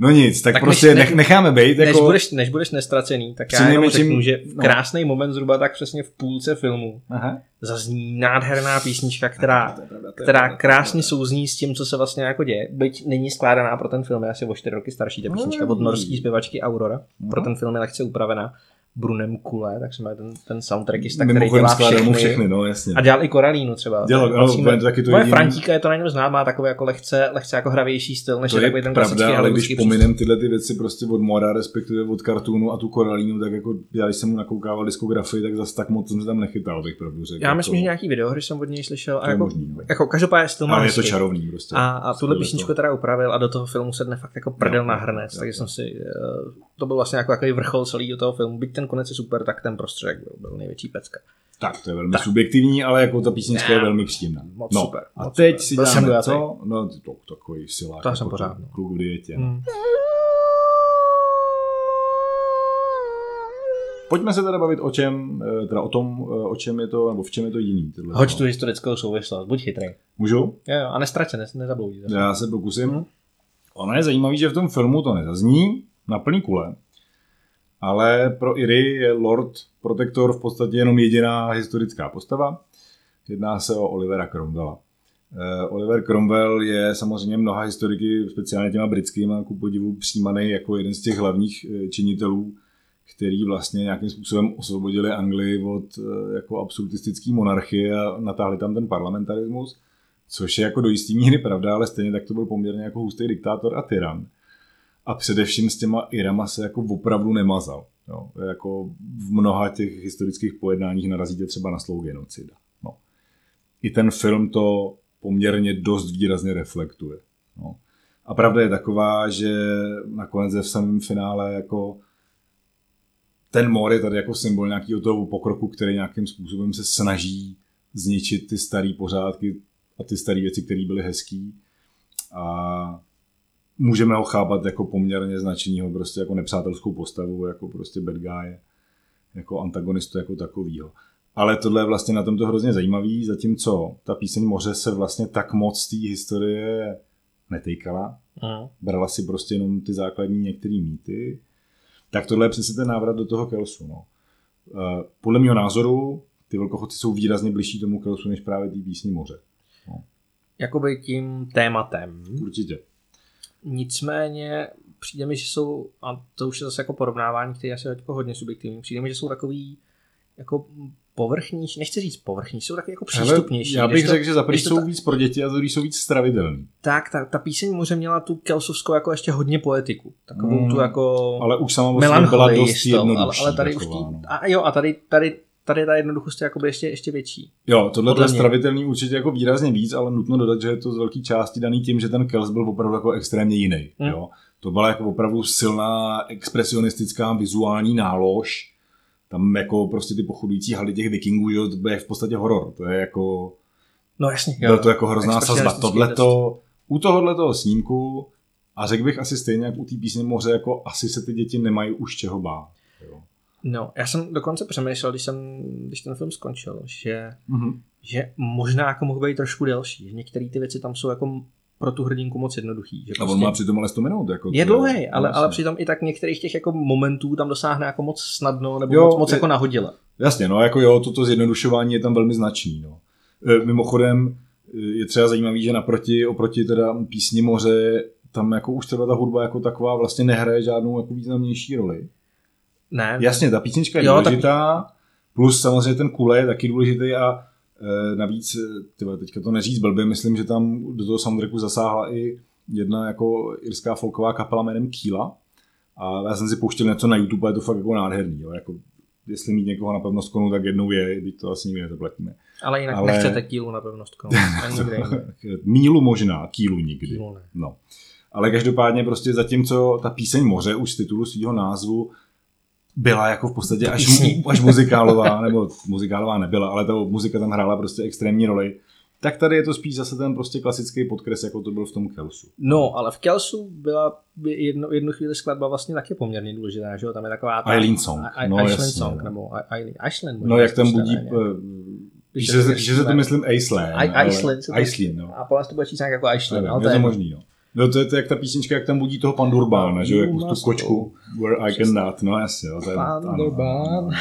[SPEAKER 2] No nic, tak, tak prostě než, necháme být.
[SPEAKER 1] Než, jako... budeš, než budeš nestracený, tak já jenom řeknu, že v no. krásný no. moment zhruba tak přesně v půlce filmu Aha. zazní nádherná písnička, která, Aha, to je pravda, to je která pravda, krásně souzní s tím, co se vlastně jako děje. Byť není skládaná pro ten film, je asi o čtyři roky starší ta písnička no, od norské zpěvačky Aurora. Pro mhm. ten film je lehce upravená. Brunem Kule, tak se má ten, ten soundtrackista, který dělá všechny.
[SPEAKER 2] všechny no, jasně.
[SPEAKER 1] A dělal i Koralínu třeba.
[SPEAKER 2] Dělal, no, Musíme, to taky to
[SPEAKER 1] jediný... Frantíka je to na něm znám, takový jako lehce, lehce jako hravější styl, než
[SPEAKER 2] to
[SPEAKER 1] je takový ten klasický
[SPEAKER 2] pravda, ale když pominem tyhle ty věci prostě od Mora, respektive od kartunu a tu Koralínu, tak jako já když jsem mu nakoukával diskografii, tak zase tak moc jsem se tam nechytal, bych pravdu řekl.
[SPEAKER 1] Já myslím,
[SPEAKER 2] to...
[SPEAKER 1] že nějaký video, jsem od něj slyšel. A jako, možný, no. jako každopádně styl
[SPEAKER 2] Ale je to čarovný prostě.
[SPEAKER 1] A, a tuhle písničku teda upravil a do toho filmu se fakt jako prdel na hrnec, takže jsem si, eh, to byl vlastně jako takový vrchol celý toho filmu. Byť ten konec je super, tak ten prostředek byl, byl největší pecka.
[SPEAKER 2] Tak, to je velmi tak. subjektivní, ale jako ta písnička je velmi příjemná.
[SPEAKER 1] Moc no, super.
[SPEAKER 2] A
[SPEAKER 1] moc
[SPEAKER 2] teď
[SPEAKER 1] super.
[SPEAKER 2] si dáme co? No, to, takový silák.
[SPEAKER 1] To jako jsem pořád. No.
[SPEAKER 2] Kluk v dietě. No. Hmm. Pojďme se teda bavit o čem, eh, teda o tom, eh, o čem je to, nebo v čem je to jiný.
[SPEAKER 1] Tyhle, Hoď tu historickou souvislost, buď chytrý.
[SPEAKER 2] Můžu?
[SPEAKER 1] Jo, jo a nestrace, ne, nezabloudí.
[SPEAKER 2] Já se pokusím. Hmm. Ono je zajímavé, že v tom filmu to nezazní na plný kule, ale pro Iry je Lord Protector v podstatě jenom jediná historická postava. Jedná se o Olivera Cromwella. Eh, Oliver Cromwell je samozřejmě mnoha historiky, speciálně těma britskými, ku podivu přijímaný jako jeden z těch hlavních eh, činitelů, který vlastně nějakým způsobem osvobodili Anglii od eh, jako absolutistické monarchie a natáhli tam ten parlamentarismus, což je jako do jistý míry pravda, ale stejně tak to byl poměrně jako hustý diktátor a tyran a především s těma Irama se jako opravdu nemazal. Jo. Jako v mnoha těch historických pojednáních narazíte třeba na slovo genocida. No. I ten film to poměrně dost výrazně reflektuje. No. A pravda je taková, že nakonec v samém finále jako ten mor je tady jako symbol nějakého toho pokroku, který nějakým způsobem se snaží zničit ty staré pořádky a ty staré věci, které byly hezký. A můžeme ho chápat jako poměrně značenýho, prostě jako nepřátelskou postavu, jako prostě bad guy, jako antagonistu jako takovýho. Ale tohle je vlastně na tomto hrozně zajímavý, zatímco ta píseň Moře se vlastně tak moc té historie netýkala. Mm. Brala si prostě jenom ty základní některé mýty. Tak tohle je přesně ten návrat do toho Kelsu. No. Eh, podle mého názoru ty velkochodci jsou výrazně blížší tomu Kelsu než právě té písni Moře. No.
[SPEAKER 1] Jakoby tím tématem.
[SPEAKER 2] Určitě.
[SPEAKER 1] Nicméně přijde mi, že jsou, a to už je zase jako porovnávání, které je asi jako hodně subjektivní, přijde mi, že jsou takový jako povrchnější, nechci říct povrchní, jsou takový jako přístupnější.
[SPEAKER 2] já bych řekl, že za jsou ta... víc pro děti a za jsou víc stravitelný.
[SPEAKER 1] Tak, ta, ta píseň může měla tu kelsovskou jako ještě hodně poetiku. Takovou mm, tu jako
[SPEAKER 2] Ale už sama byla dost jednodušší.
[SPEAKER 1] Ale, ale tady už tý, no. a jo, a tady, tady tady ta jednoduchost je jakoby ještě, ještě větší.
[SPEAKER 2] Jo, tohle je stravitelný určitě jako výrazně víc, ale nutno dodat, že je to z velké části daný tím, že ten Kels byl opravdu jako extrémně jiný. Hmm. Jo. To byla jako opravdu silná expresionistická vizuální nálož. Tam jako prostě ty pochodující haly těch vikingů, jo, to je v podstatě horor. To je jako...
[SPEAKER 1] No jasně.
[SPEAKER 2] Jo. Byl to jako hrozná sazba. Tohleto, u tohohle snímku a řekl bych asi stejně jak u té písně Moře, jako asi se ty děti nemají už čeho bát. Jo.
[SPEAKER 1] No, já jsem dokonce přemýšlel, když, jsem, když ten film skončil, že, mm-hmm. že možná jako mohl být trošku delší, že některé ty věci tam jsou jako pro tu hrdinku moc jednoduchý. Že
[SPEAKER 2] a prostě on má přitom ale 100 minut. Jako
[SPEAKER 1] je dlouhý, ale, ale přitom i tak některých těch jako momentů tam dosáhne jako moc snadno nebo jo, moc, moc je, jako nahodile.
[SPEAKER 2] Jasně, no jako jo, toto zjednodušování je tam velmi značný. No. E, mimochodem e, je třeba zajímavý, že naproti, oproti teda písni moře, tam jako už třeba ta hudba jako taková vlastně nehraje žádnou jako významnější roli
[SPEAKER 1] Ne.
[SPEAKER 2] Jasně, ta písnička je
[SPEAKER 1] Jo, tak-
[SPEAKER 2] důležitá, plus samozřejmě ten kule je taky důležitý a e, navíc, e, tyhle, teďka to neříct blbě, myslím, že tam do toho soundtracku zasáhla i jedna jako irská folková kapela jménem Kýla a já jsem si pouštěl něco na YouTube a je to fakt jako nádherný, jo, jako jestli mít někoho na pevnost konu, tak jednou je, byť to asi nikdy nezaplatíme.
[SPEAKER 1] Ale jinak
[SPEAKER 2] Ale-
[SPEAKER 1] nechcete kýlu na nikde jinde.
[SPEAKER 2] Mílu možná, kýlu nikdy.
[SPEAKER 1] Kýlu ne.
[SPEAKER 2] No. Ale každopádně prostě zatímco ta píseň Moře už z titulu svého názvu byla jako v podstatě až, až muzikálová, nebo muzikálová nebyla, ale ta muzika tam hrála prostě extrémní roli, tak tady je to spíš zase ten prostě klasický podkres, jako to byl v tom Kelsu.
[SPEAKER 1] No, ale v Kelsu byla jedno, jednu chvíli skladba vlastně taky poměrně důležitá, že jo? Tam je taková ta...
[SPEAKER 2] Eileen Song.
[SPEAKER 1] A- a-
[SPEAKER 2] No,
[SPEAKER 1] Ashland
[SPEAKER 2] jasně,
[SPEAKER 1] Song,
[SPEAKER 2] no.
[SPEAKER 1] nebo Eileen, Ashland.
[SPEAKER 2] No jak tam budí, eh, že, že to myslím Iceland.
[SPEAKER 1] I-
[SPEAKER 2] ale-
[SPEAKER 1] Iceland
[SPEAKER 2] no.
[SPEAKER 1] A po to bude číst nějak jako
[SPEAKER 2] Nevím,
[SPEAKER 1] ale
[SPEAKER 2] je
[SPEAKER 1] to je
[SPEAKER 2] možný, no. No to je to jak ta písnička, jak tam budí toho Pandurbána, že jo, jako tu kočku, where I can not, no jasně, je,
[SPEAKER 1] Pandurbán.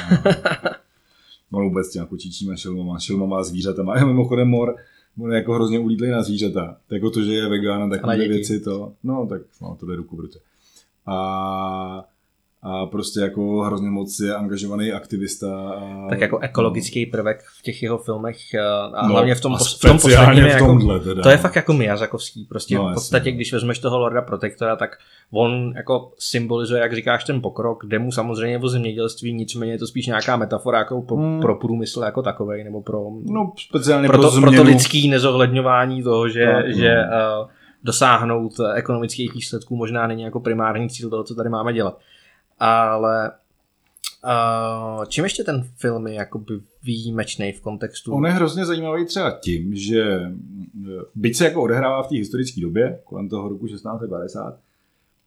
[SPEAKER 2] No vůbec těma kočičíma šelmama, šelmama a zvířatama. A mimochodem mor, on je jako hrozně ulítlý na zvířata. Tak jako to, že je vegán a takové věci, to, no tak no, to jde ruku v ruce. A, a prostě jako hrozně moc je angažovaný aktivista. A,
[SPEAKER 1] tak jako ekologický prvek v těch jeho filmech eh, a
[SPEAKER 2] No,
[SPEAKER 1] hlavně v tom,
[SPEAKER 2] a
[SPEAKER 1] v tom posledním
[SPEAKER 2] v
[SPEAKER 1] je jako,
[SPEAKER 2] tomhle teda.
[SPEAKER 1] to je fakt jako Miyazakovský, prostě
[SPEAKER 2] No,
[SPEAKER 1] v podstatě,
[SPEAKER 2] no.
[SPEAKER 1] když vezmeš toho Lorda Protektora, tak on jako symbolizuje, jak říkáš, ten pokrok, jde mu samozřejmě o zemědělství, nicméně je to spíš nějaká metafora jako pro,
[SPEAKER 2] Hmm.
[SPEAKER 1] pro průmysl jako takovej, nebo pro,
[SPEAKER 2] No speciálně
[SPEAKER 1] pro,
[SPEAKER 2] pro,
[SPEAKER 1] to,
[SPEAKER 2] změnu.
[SPEAKER 1] pro to lidský nezohledňování toho, že,
[SPEAKER 2] no.
[SPEAKER 1] že uh, dosáhnout eh, ekonomických výsledků možná není jako primární cíl toho, co tady máme dělat. Ale uh, čím ještě ten film je jakoby výjimečný v kontextu?
[SPEAKER 2] On je hrozně zajímavý třeba tím, že eh, byť se jako odehrává v té historické době, kolem toho roku 1650,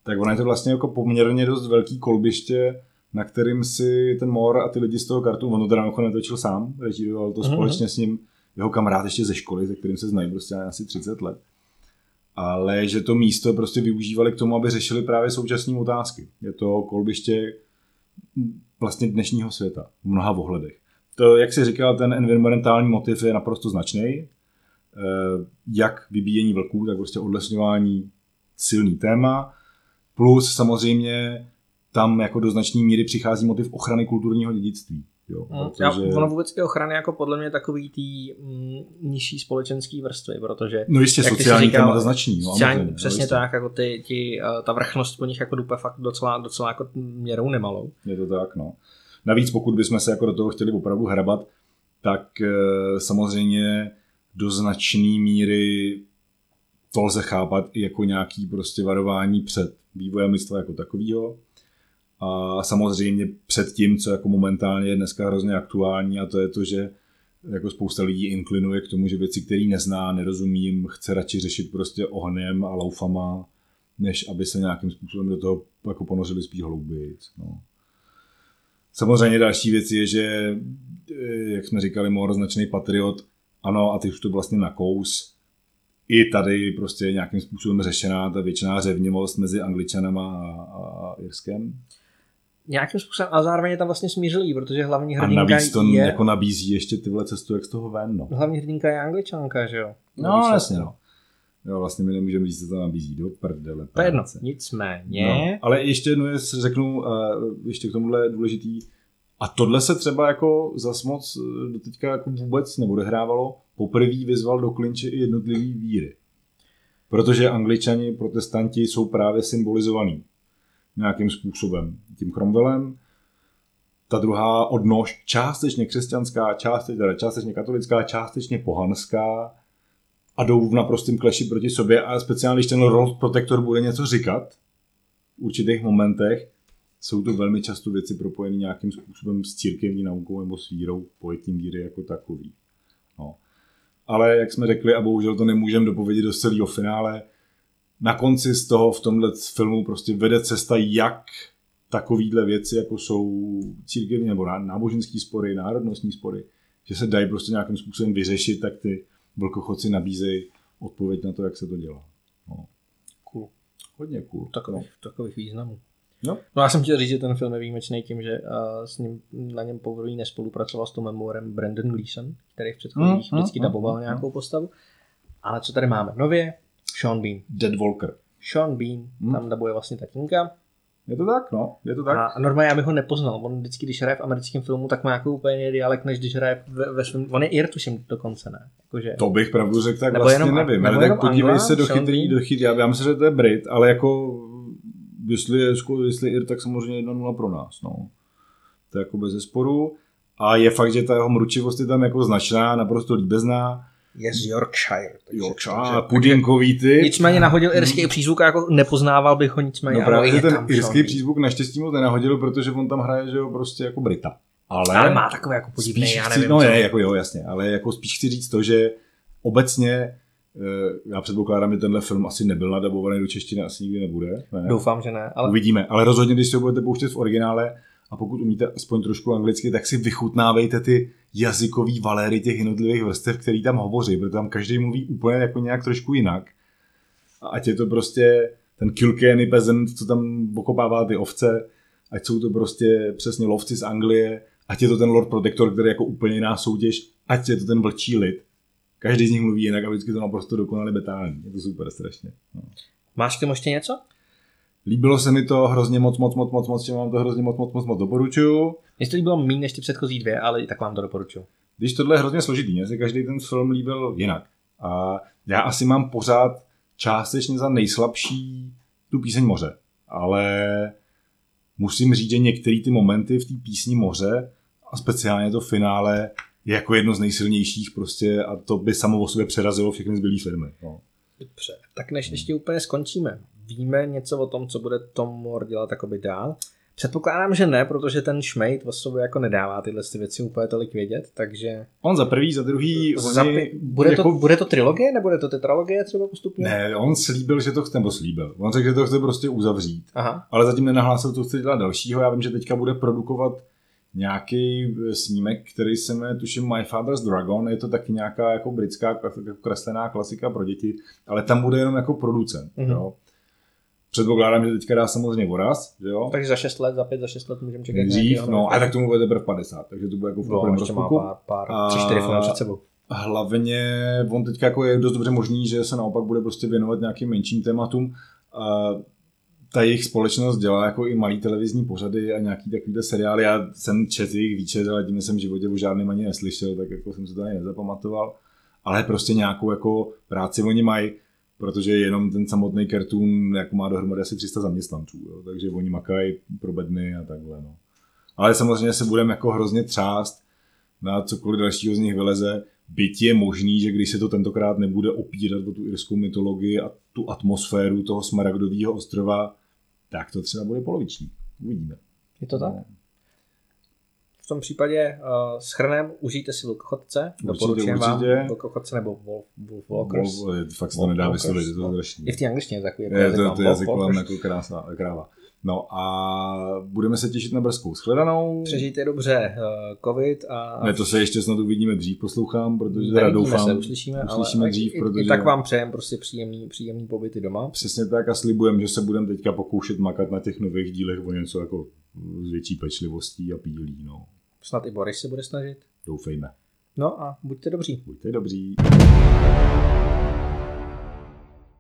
[SPEAKER 2] tak ono je to vlastně jako poměrně dost velký kolbiště, na kterým si ten Mor a ty lidi z toho kartu, on to teda netočil sám, režíroval to
[SPEAKER 1] Mhm.
[SPEAKER 2] společně s ním jeho kamarád ještě ze školy, se kterým se znají prostě asi 30 let. Ale že to místo prostě využívali k tomu, aby řešili právě současné otázky. Je to kolbiště vlastně dnešního světa v mnoha ohledech. To, jak jsi říkal, ten environmentální motiv je naprosto značný. Eh, Jak vybíjení vlků, tak prostě odlesňování silný téma. Plus samozřejmě tam jako do značné míry přichází motiv ochrany kulturního dědictví. Jo,
[SPEAKER 1] Hmm,
[SPEAKER 2] protože...
[SPEAKER 1] Já, ono vůbec i ochrany jako podle mě takový tý mm, nižší společenský vrstvy, protože
[SPEAKER 2] No jistě, sociální
[SPEAKER 1] říkal,
[SPEAKER 2] témata značný. No,
[SPEAKER 1] sociální,
[SPEAKER 2] samozřejmě,
[SPEAKER 1] přesně
[SPEAKER 2] no, jistě.
[SPEAKER 1] tak, jako ty, ty, eh, ta vrchnost po nich jako dupe fakt docela, docela jako měrou nemalou.
[SPEAKER 2] Je to tak, no. Navíc pokud bychom se jako do toho chtěli opravdu hrabat, tak e, samozřejmě do značné míry to lze chápat i jako nějaký prostě varování před vývojem lidstva jako takového. A samozřejmě před tím, co jako momentálně je dneska hrozně aktuální a to je to, že jako spousta lidí inklinuje k tomu, že věci, které nezná, nerozumím, chce radši řešit prostě ohněm a laufama, než aby se nějakým způsobem do toho jako ponořili spíš hlouběji. No. Samozřejmě další věc je, že, eh, jak jsme říkali, Mor značný patriot, ano, a ty už to vlastně na kous. I tady prostě nějakým způsobem řešená ta většiná řevnivost mezi Angličanama a, a Irskem.
[SPEAKER 1] Nějakým způsobem, a zároveň je tam vlastně smířilý, protože hlavní
[SPEAKER 2] A
[SPEAKER 1] hrdinka
[SPEAKER 2] navíc to
[SPEAKER 1] je,
[SPEAKER 2] jako nabízí ještě tyhle cestu, jak z toho ven. No,
[SPEAKER 1] hlavní hrdinka je angličanka, že jo?
[SPEAKER 2] no jasně, no. Jo, vlastně my nemůžeme říct, co to nabízí do prdele.
[SPEAKER 1] To je jedno, nicméně,
[SPEAKER 2] No, ale ještě jednu věc řeknu, uh, ještě k tomuhle důležitý. A tohle se třeba jako zas moc eh, doteďka jako vůbec neodehrávalo. Poprvé vyzval do klinče i jednotlivý víry. Protože angličani, protestanti jsou právě symbolizovaní nějakým způsobem. Tím Cromwellem, ta druhá odnož částečně křesťanská, částečně, teda částečně katolická, částečně pohanská a jdou v naprostém kleši proti sobě a speciálně, když ten Lord Protector bude něco říkat v určitých momentech, jsou to velmi často věci propojené nějakým způsobem s církevní naukou nebo s vírou, pojetím víry jako takový. No. Ale jak jsme řekli, a bohužel to nemůžeme dopovědět do celého finále, na konci z toho v tomhle filmu prostě vede cesta, jak takovýhle věci, jako jsou církevní nebo ná- náboženský spory, národnostní spory, že se dají prostě nějakým způsobem vyřešit, tak ty vlkochodci nabízejí odpověď na to, jak se to dělá. No.
[SPEAKER 1] Cool.
[SPEAKER 2] Hodně cool.
[SPEAKER 1] takových, takových významů.
[SPEAKER 2] No.
[SPEAKER 1] No já jsem chtěl říct, že ten film je výjimečný tím, že uh, s ním, na něm poprvé nespolupracoval s Tom Memorem Brandon Gleeson, který v předchozích
[SPEAKER 2] Mm, mm,
[SPEAKER 1] vždycky
[SPEAKER 2] mm,
[SPEAKER 1] daboval
[SPEAKER 2] mm,
[SPEAKER 1] nějakou postavu. Ale co tady máme? Nově Sean Bean.
[SPEAKER 2] Dead Walker.
[SPEAKER 1] Sean Bean
[SPEAKER 2] Hmm.
[SPEAKER 1] tam dabuje vlastně tatínka.
[SPEAKER 2] Je to tak, no, je to tak.
[SPEAKER 1] A normálně já bych ho nepoznal. On vždycky, když hraje v americkém filmu, tak má jako úplně jiný dialekt, než když hraje ve, ve svém... On je Ir, tuším, dokonce, ne? Jakože...
[SPEAKER 2] To bych pravdu řekl, tak
[SPEAKER 1] Nebo
[SPEAKER 2] vlastně
[SPEAKER 1] jenom-
[SPEAKER 2] nevím.
[SPEAKER 1] nebo
[SPEAKER 2] Ale tak podívej
[SPEAKER 1] Angla,
[SPEAKER 2] se do chytrý, do chytrý. Já, já myslím, že to je Brit, ale jako jestli je, jestli je Ir, tak samozřejmě 1-0 pro nás, no. To je jako bez zesporu. A je fakt, že ta jeho mručivost je tam jako značná, naprosto líbezná.
[SPEAKER 1] Je z Yorkshire. takže-
[SPEAKER 2] Yorkshire,
[SPEAKER 1] takže-
[SPEAKER 2] a pudinkový ty.
[SPEAKER 1] Nicméně nahodil irský přízvuk a jako nepoznával bych ho nicméně.
[SPEAKER 2] No právě,
[SPEAKER 1] je
[SPEAKER 2] ten
[SPEAKER 1] tam
[SPEAKER 2] irský přízvuk naštěstí moc nenahodil, protože on tam hraje, že jo, prostě jako Brita. Ale,
[SPEAKER 1] Ale má takový jako podivný,
[SPEAKER 2] spíš
[SPEAKER 1] já
[SPEAKER 2] chci,
[SPEAKER 1] nevím.
[SPEAKER 2] no
[SPEAKER 1] co.
[SPEAKER 2] ne, jako jo, jasně, ale jako spíš chci říct to, že obecně eh, já předpokládám, že tenhle film asi nebyl nadabovaný do češtiny, asi nikdy nebude. Ne?
[SPEAKER 1] Doufám, že ne. Ale
[SPEAKER 2] Uvidíme, ale rozhodně, když si ho budete pouštět v originále a pokud umíte aspoň trošku anglicky, tak si vychutnávejte ty jazykový valéry těch jednotlivých vrstev, který tam hovoří, protože tam každý mluví úplně jako nějak trošku jinak. A ať je to prostě ten Kilkenny peasant, co tam okopává ty ovce, ať jsou to prostě přesně lovci z Anglie, ať je to ten Lord Protector, který je jako úplně jiná soutěž, ať je to ten vlčí lid. Každý z nich mluví jinak a vždycky to naprosto dokonale betální. Je to super strašně. No.
[SPEAKER 1] máš k tomu ještě něco?
[SPEAKER 2] Líbilo se mi to hrozně moc, moc, moc, moc, moc, vám to hrozně moc, moc, moc, moc doporučuju.
[SPEAKER 1] Mně to líbilo méně než ty předchozí dvě, ale i tak vám to doporučuji.
[SPEAKER 2] Když tohle je hrozně složitý, mně se každý ten film líbil jinak. A já asi mám pořád částečně za nejslabší tu píseň moře. Ale musím říct, že některé ty momenty v té písni moře a speciálně to finále je jako jedno z nejsilnějších prostě a to by samo o sobě přerazilo všechny zbylý filmy. No.
[SPEAKER 1] Dobře. Tak než ještě úplně skončíme, víme něco o tom, co bude Tom Moore dělat jakoby dál? Předpokládám, že ne, protože ten šmejt o sobě jako nedává tyhle ty věci úplně tolik vědět, takže
[SPEAKER 2] On za prvý, za druhý,
[SPEAKER 1] za,
[SPEAKER 2] oni
[SPEAKER 1] bude, to,
[SPEAKER 2] jako-
[SPEAKER 1] bude to trilogie, nebo bude to tetralogie třeba postupně?
[SPEAKER 2] Ne, on slíbil, že to chce, nebo slíbil. On řekl, že to chce prostě uzavřít.
[SPEAKER 1] Aha,
[SPEAKER 2] Ale zatím nenahlásil, co chce dělat dalšího. Já vím, že teďka bude produkovat nějaký eh, snímek, který se jmenuje, tuším, My Father's Dragon. Je to taky nějaká jako britská jako kreslená klasika pro děti, ale tam bude jenom jako producent.
[SPEAKER 1] Mhm.
[SPEAKER 2] Mm-hmm. Jo. Předpokládám, že teďka dá samozřejmě voraz, že jo?
[SPEAKER 1] takže za 6 let, za 5, za 6 let můžeme čekat
[SPEAKER 2] Dřív, no, a tak tomu bude teprve 50, takže to bude jako v
[SPEAKER 1] No, ještě má pár, pár
[SPEAKER 2] A-
[SPEAKER 1] tři, čtyři před sebou.
[SPEAKER 2] Hlavně on teďka jako je dost dobře možný, že se naopak bude prostě věnovat nějakým menším tématům. A ta jejich společnost dělá jako i malý televizní pořady a nějaký takovýhle seriály. Já jsem četl jejich výčet, ale tím jsem v životě o žádným ani neslyšel, tak jako jsem se to ani nezapamatoval. Ale prostě nějakou jako práci oni mají, protože jenom ten samotný cartoon jako má dohromady asi 300 zaměstnanců, jo? takže oni makají pro bedny a takhle. No. Ale samozřejmě se budeme jako hrozně třást, na cokoliv dalšího z nich vyleze. Byť je možný, že když se to tentokrát nebude opírat o tu irskou mytologii a tu atmosféru toho smaragdového ostrova, tak to třeba bude poloviční. Uvidíme.
[SPEAKER 1] Je to tak?
[SPEAKER 2] No.
[SPEAKER 1] V tom případě uh, schrnem, užijte si Vlkochodce, doporučujem vám. Vlkochodce nebo Wolf, Wolf Walkers.
[SPEAKER 2] Vol- je- fakt se to
[SPEAKER 1] Wolf
[SPEAKER 2] nedá vyslovit, je to
[SPEAKER 1] no.
[SPEAKER 2] strašný.
[SPEAKER 1] I v té angličtině takový jako
[SPEAKER 2] Je
[SPEAKER 1] jazyk
[SPEAKER 2] to, to
[SPEAKER 1] Wolf
[SPEAKER 2] jazyk
[SPEAKER 1] Walkers.
[SPEAKER 2] jako krásná kráva. No a budeme se těšit na brzkou shledanou.
[SPEAKER 1] Přežijte dobře uh, covid a
[SPEAKER 2] Ne, to se ještě snad uvidíme dřív, poslouchám, protože teda doufám,
[SPEAKER 1] se, uslyšíme,
[SPEAKER 2] uslyšíme
[SPEAKER 1] ale
[SPEAKER 2] dřív,
[SPEAKER 1] i,
[SPEAKER 2] protože
[SPEAKER 1] i, tak vám přejem prostě příjemný, příjemný pobyty doma.
[SPEAKER 2] Přesně tak a slibujeme, že se budeme teďka pokoušet makat na těch nových dílech o něco jako s větší pečlivostí a pílí, no.
[SPEAKER 1] Snad i Boris se bude snažit.
[SPEAKER 2] Doufejme.
[SPEAKER 1] No a buďte dobří.
[SPEAKER 2] Buďte dobří.